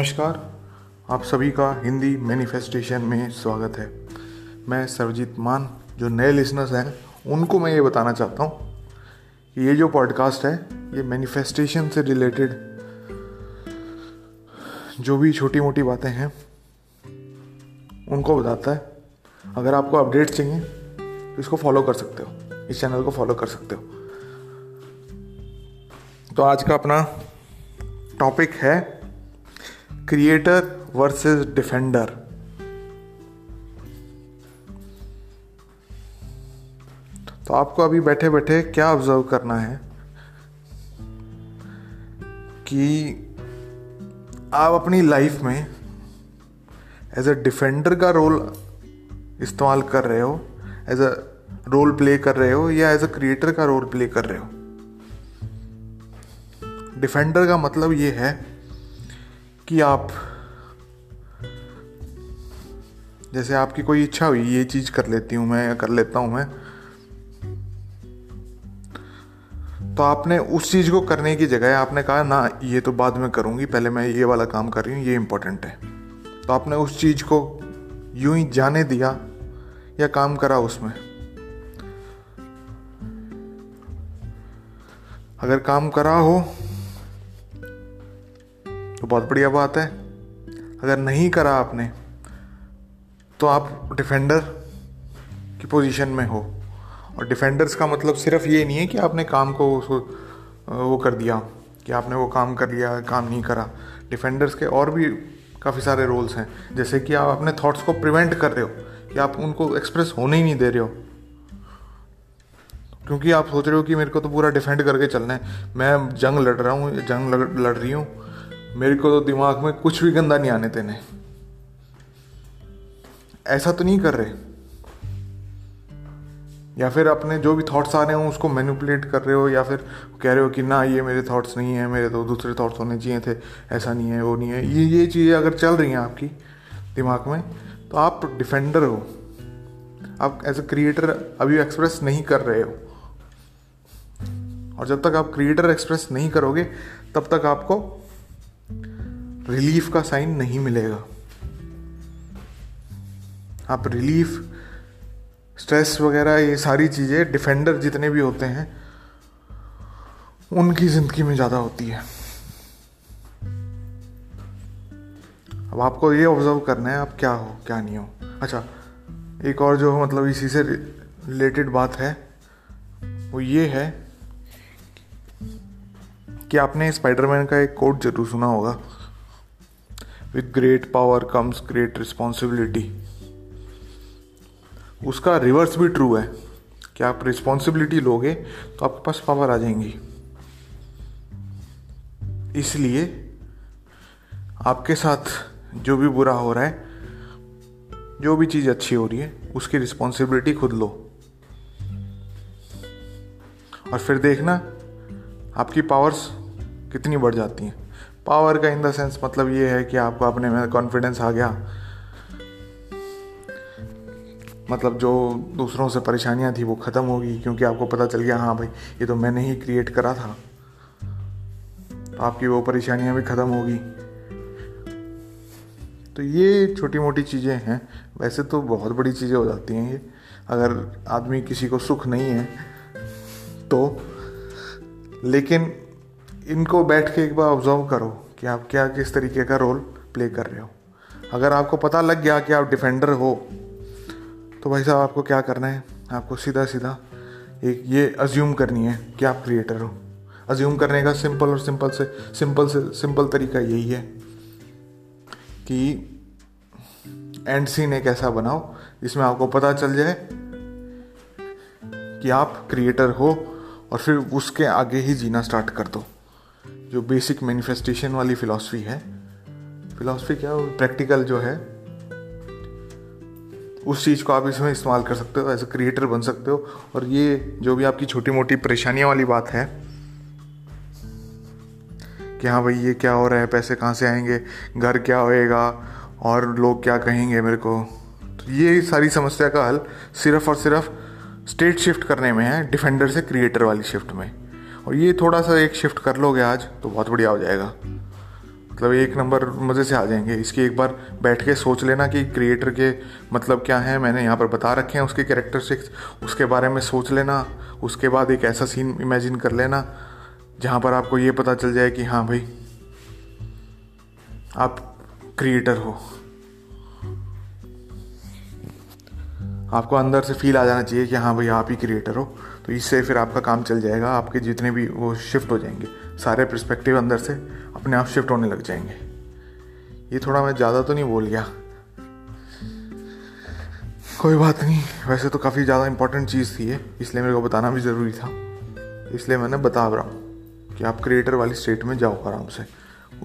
नमस्कार। आप सभी का हिंदी मैनिफेस्टेशन में स्वागत है। मैं सर्वजीत मान, जो नए लिसनर्स हैं, उनको मैं ये बताना चाहता हूँ कि ये जो पॉडकास्ट है, ये मैनिफेस्टेशन से रिलेटेड जो भी छोटी मोटी बातें हैं, उनको बताता है। अगर आपको अपडेट्स चाहिए तो इसको फॉलो कर सकते हो, इस चैनल को फॉलो कर सकते हो। तो आज का अपना टॉपिक है क्रिएटर वर्सेस डिफेंडर तो आपको अभी बैठे बैठे क्या ऑब्ज़र्व करना है? कि आप अपनी लाइफ में एज अ डिफेंडर का रोल इस्तेमाल कर रहे हो एज अ रोल प्ले कर रहे हो या एज अ क्रिएटर का रोल प्ले कर रहे हो? डिफेंडर का मतलब ये है कि आप, जैसे आपकी कोई इच्छा हुई, ये चीज़ कर लेती हूँ मैं या कर लेता हूँ मैं तो आपने उस चीज़ को करने की जगह, आपने कहा, ना, ये तो बाद में करूँगी, पहले मैं ये वाला काम कर रही हूँ, ये इंपॉर्टेंट है। तो आपने उस चीज़ को यूँ ही जाने दिया या काम करा उसमें? अगर काम करा हो बहुत बढ़िया बात है। अगर नहीं करा आपने तो आप डिफेंडर की पोजीशन में हो। और डिफेंडर्स का मतलब सिर्फ़ ये नहीं है कि आपने काम को वो कर दिया, कि आपने वो काम कर लिया काम नहीं करा। डिफेंडर्स के और भी काफ़ी सारे रोल्स हैं। जैसे कि आप अपने थॉट्स को प्रिवेंट कर रहे हो, कि आप उनको एक्सप्रेस होने ही नहीं दे रहे हो। क्योंकि आप सोच रहे हो कि मेरे को तो पूरा डिफेंड करके चलना है। मैं जंग लड़ रहा हूँ, जंग लड़ रही हूँ। मेरे को तो दिमाग में कुछ भी गंदा नहीं आने देने। ऐसा तो नहीं कर रहे। या फिर अपने जो भी थॉट्स आ रहे हो, उसको मैनिपुलेट कर रहे हो, या फिर कह रहे हो कि ना, ये मेरे थॉट्स नहीं है, मेरे तो दूसरे थॉट्स होने चाहिए थे, ऐसा नहीं है, वो नहीं है। ये ये चीज़ें अगर चल रही हैं आपकी दिमाग में तो आप डिफेंडर हो। आप एज ए क्रिएटर अभी एक्सप्रेस नहीं कर रहे हो। और जब तक आप क्रिएटर एक्सप्रेस नहीं करोगे, तब तक आपको रिलीफ का साइन नहीं मिलेगा। आप रिलीफ, स्ट्रेस वगैरह, ये सारी चीज़ें, डिफेंडर जितने भी होते हैं, उनकी ज़िंदगी में ज़्यादा होती है। अब आपको ये ऑब्ज़र्व करना है, आप क्या हो, क्या नहीं हो। अच्छा एक और जो मतलब इसी से रिलेटेड बात है, वो ये है कि आपने स्पाइडरमैन का एक कोट ज़रूर सुना होगा। With great power comes great responsibility उसका रिवर्स भी ट्रू है। कि आप रिस्पॉन्सिबिलिटी लोगे तो आपके पास पावर आ जाएँगी। इसलिए आपके साथ जो भी बुरा हो रहा है, जो भी चीज़ अच्छी हो रही है, उसकी रिस्पॉन्सिबिलिटी खुद लो। और फिर देखना, आपकी पावर्स कितनी बढ़ जाती हैं। पावर का इन द सेंस मतलब ये है कि आपको अपने में कॉन्फिडेंस आ गया। मतलब जो दूसरों से परेशानियाँ थी वो ख़त्म होगी क्योंकि आपको पता चल गया हाँ भाई, ये तो मैंने ही क्रिएट करा था। तो आपकी वो परेशानियाँ भी ख़त्म होगी तो ये छोटी मोटी चीज़ें हैं। वैसे तो बहुत बड़ी चीज़ें हो जाती हैं ये। अगर आदमी किसी को सुख नहीं है तो लेकिन इनको बैठ के एक बार ऑब्ज़र्व करो कि आप क्या, किस तरीके का रोल प्ले कर रहे हो। अगर आपको पता लग गया कि आप डिफेंडर हो तो भाई साहब आपको क्या करना है? आपको सीधा सीधा एक ये अज्यूम करनी है कि आप क्रिएटर हो। अज्यूम करने का सिंपल और सिंपल से सिंपल से सिंपल तरीका यही है कि एंड सीन एक ऐसा बनाओ, जिसमें आपको पता चल जाए कि आप क्रिएटर हो और फिर उसके आगे ही जीना स्टार्ट कर दो। जो बेसिक मैनिफेस्टेशन वाली फिलॉसफी है फिलॉसफी क्या प्रैक्टिकल जो है, उस चीज़ को आप इसमें इस्तेमाल कर सकते हो एज ए क्रिएटर बन सकते हो। और ये जो भी आपकी छोटी मोटी परेशानियाँ वाली बात है, कि हाँ भाई, ये क्या हो रहा है? पैसे कहाँ से आएँगे? घर क्या होएगा? और लोग क्या कहेंगे मेरे को? तो ये सारी समस्या का हल सिर्फ़ और सिर्फ़ स्टेट शिफ्ट करने में है डिफेंडर से क्रिएटर वाली शिफ्ट में। और ये थोड़ा सा एक शिफ्ट कर लोगे आज तो बहुत बढ़िया हो जाएगा। मतलब एक नंबर मज़े से आ जाएँगे। इसकी एक बार बैठ के सोच लेना कि क्रिएटर के मतलब क्या है, मैंने यहाँ पर बता रखे हैं उसके कैरेक्टरिस्टिक्स उसके बारे में सोच लेना, उसके बाद एक ऐसा सीन इमेजिन कर लेना, जहाँ पर आपको ये पता चल जाए कि हाँ भाई, आप क्रिएटर हो। आपको अंदर से फील आ जाना चाहिए कि हाँ भाई आप ही क्रिएटर हो। तो इससे फिर आपका काम चल जाएगा, आपके जितने भी वो शिफ्ट हो जाएँगे। सारे पर्सपेक्टिव अंदर से अपने आप शिफ्ट होने लग जाएँगे। ये थोड़ा मैं ज़्यादा तो नहीं बोल गया। कोई बात नहीं, वैसे तो काफ़ी ज़्यादा इंपॉर्टेंट चीज़ थी ये, इसलिए मेरे को बताना भी ज़रूरी था। इसलिए मैंने बता रहा हूँ कि आप क्रिएटर वाली स्टेट में जाओ आराम से।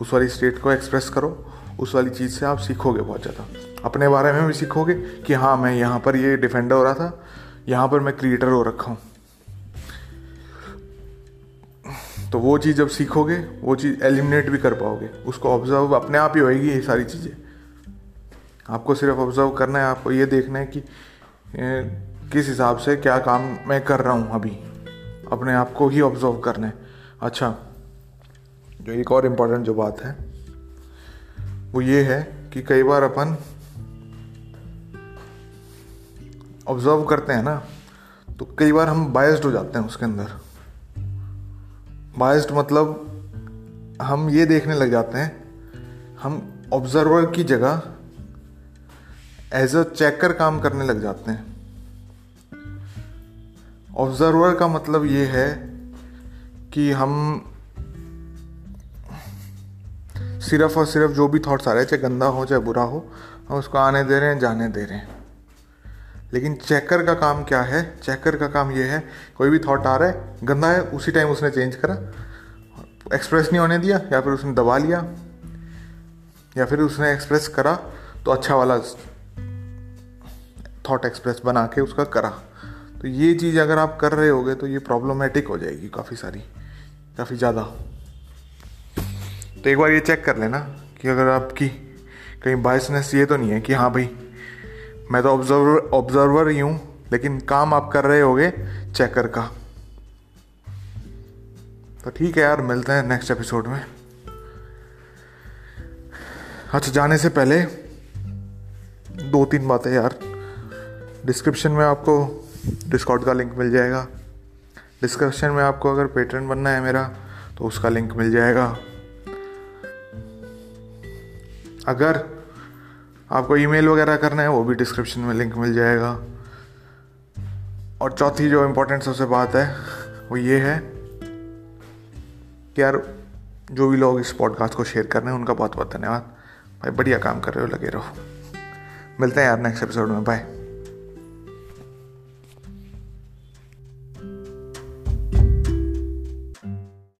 उस वाली स्टेट को एक्सप्रेस करो उस वाली चीज़ से आप सीखोगे बहुत ज़्यादा। अपने बारे में भी सीखोगे कि हाँ मैं यहाँ पर ये डिफेंडर हो रहा था, यहाँ पर मैं क्रिएटर हो रखा हूँ। तो वो चीज़ जब सीखोगे, वो चीज़ एलिमिनेट भी कर पाओगे। उसको ऑब्ज़र्व अपने आप ही होएगी ये सारी चीज़ें। आपको सिर्फ़ ऑब्ज़र्व करना है, आपको ये देखना है कि किस हिसाब से क्या काम मैं कर रहा हूँ अभी। अपने आप को ही ऑब्ज़र्व करना है। अच्छा जो एक और इम्पोर्टेंट जो बात है वो ये है कि कई बार अपन ऑब्ज़र्व करते हैं ना तो कई बार हम बायस्ड हो जाते हैं उसके अंदर। बायस्ड मतलब हम ये देखने लग जाते हैं, हम ऑब्जर्वर की जगह एज अ चेकर काम करने लग जाते हैं। ऑब्जर्वर का मतलब ये है कि हम सिर्फ़ और सिर्फ़ जो भी थॉट्स आ रहे हैं, चाहे गंदा हो, चाहे बुरा हो, हम उसको आने दे रहे हैं, जाने दे रहे हैं। लेकिन चेकर का काम क्या है? चेकर का काम ये है, कोई भी थॉट आ रहा है, गंदा है, उसी टाइम उसने चेंज करा। एक्सप्रेस नहीं होने दिया, या फिर उसने दबा लिया, या फिर उसने एक्सप्रेस करा तो अच्छा वाला थॉट एक्सप्रेस बना के उसका करा। तो ये चीज़ अगर आप कर रहे होगे तो ये प्रॉब्लमेटिक हो जाएगी काफ़ी सारी, काफ़ी ज़्यादा। तो एक बार ये चेक कर लेना कि अगर आपकी कहीं बायसनेस ये तो नहीं है कि हाँ भाई, मैं तो ऑब्जर्वर ऑब्जर्वर ही हूँ, लेकिन काम आप कर रहे होगे चेकर का। तो ठीक है यार, मिलते हैं नेक्स्ट एपिसोड में। अच्छा जाने से पहले दो तीन बातें यार। डिस्क्रिप्शन में आपको डिस्काउंट का लिंक मिल जाएगा। डिस्क्रिप्शन में आपको अगर पेटर्न बनना है मेरा तो उसका लिंक मिल जाएगा। अगर आपको ईमेल वगैरह करना है, वो भी डिस्क्रिप्शन में लिंक मिल जाएगा। और चौथी जो इम्पोर्टेंट सबसे बात है, वो ये है कि यार, जो भी लोग इस पॉडकास्ट को शेयर कर रहे हैं, उनका बहुत बहुत धन्यवाद। भाई, बढ़िया काम कर रहे हो, लगे रहो। मिलते हैं यार नेक्स्ट एपिसोड में। बाय